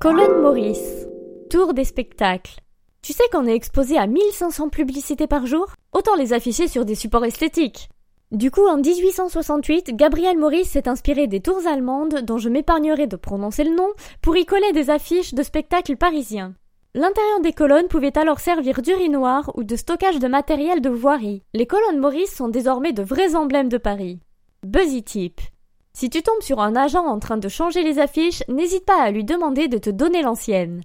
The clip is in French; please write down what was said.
Colonne Maurice. Tour des spectacles. Tu sais qu'on est exposé à 1500 publicités par jour? Autant les afficher sur des supports esthétiques. Du coup, en 1868, Gabriel Maurice s'est inspiré des tours allemandes, dont je m'épargnerai de prononcer le nom, pour y coller des affiches de spectacles parisiens. L'intérieur des colonnes pouvait alors servir d'urinoir ou de stockage de matériel de voirie. Les colonnes Maurice sont désormais de vrais emblèmes de Paris. Buzzy Tip. Si tu tombes sur un agent en train de changer les affiches, n'hésite pas à lui demander de te donner l'ancienne.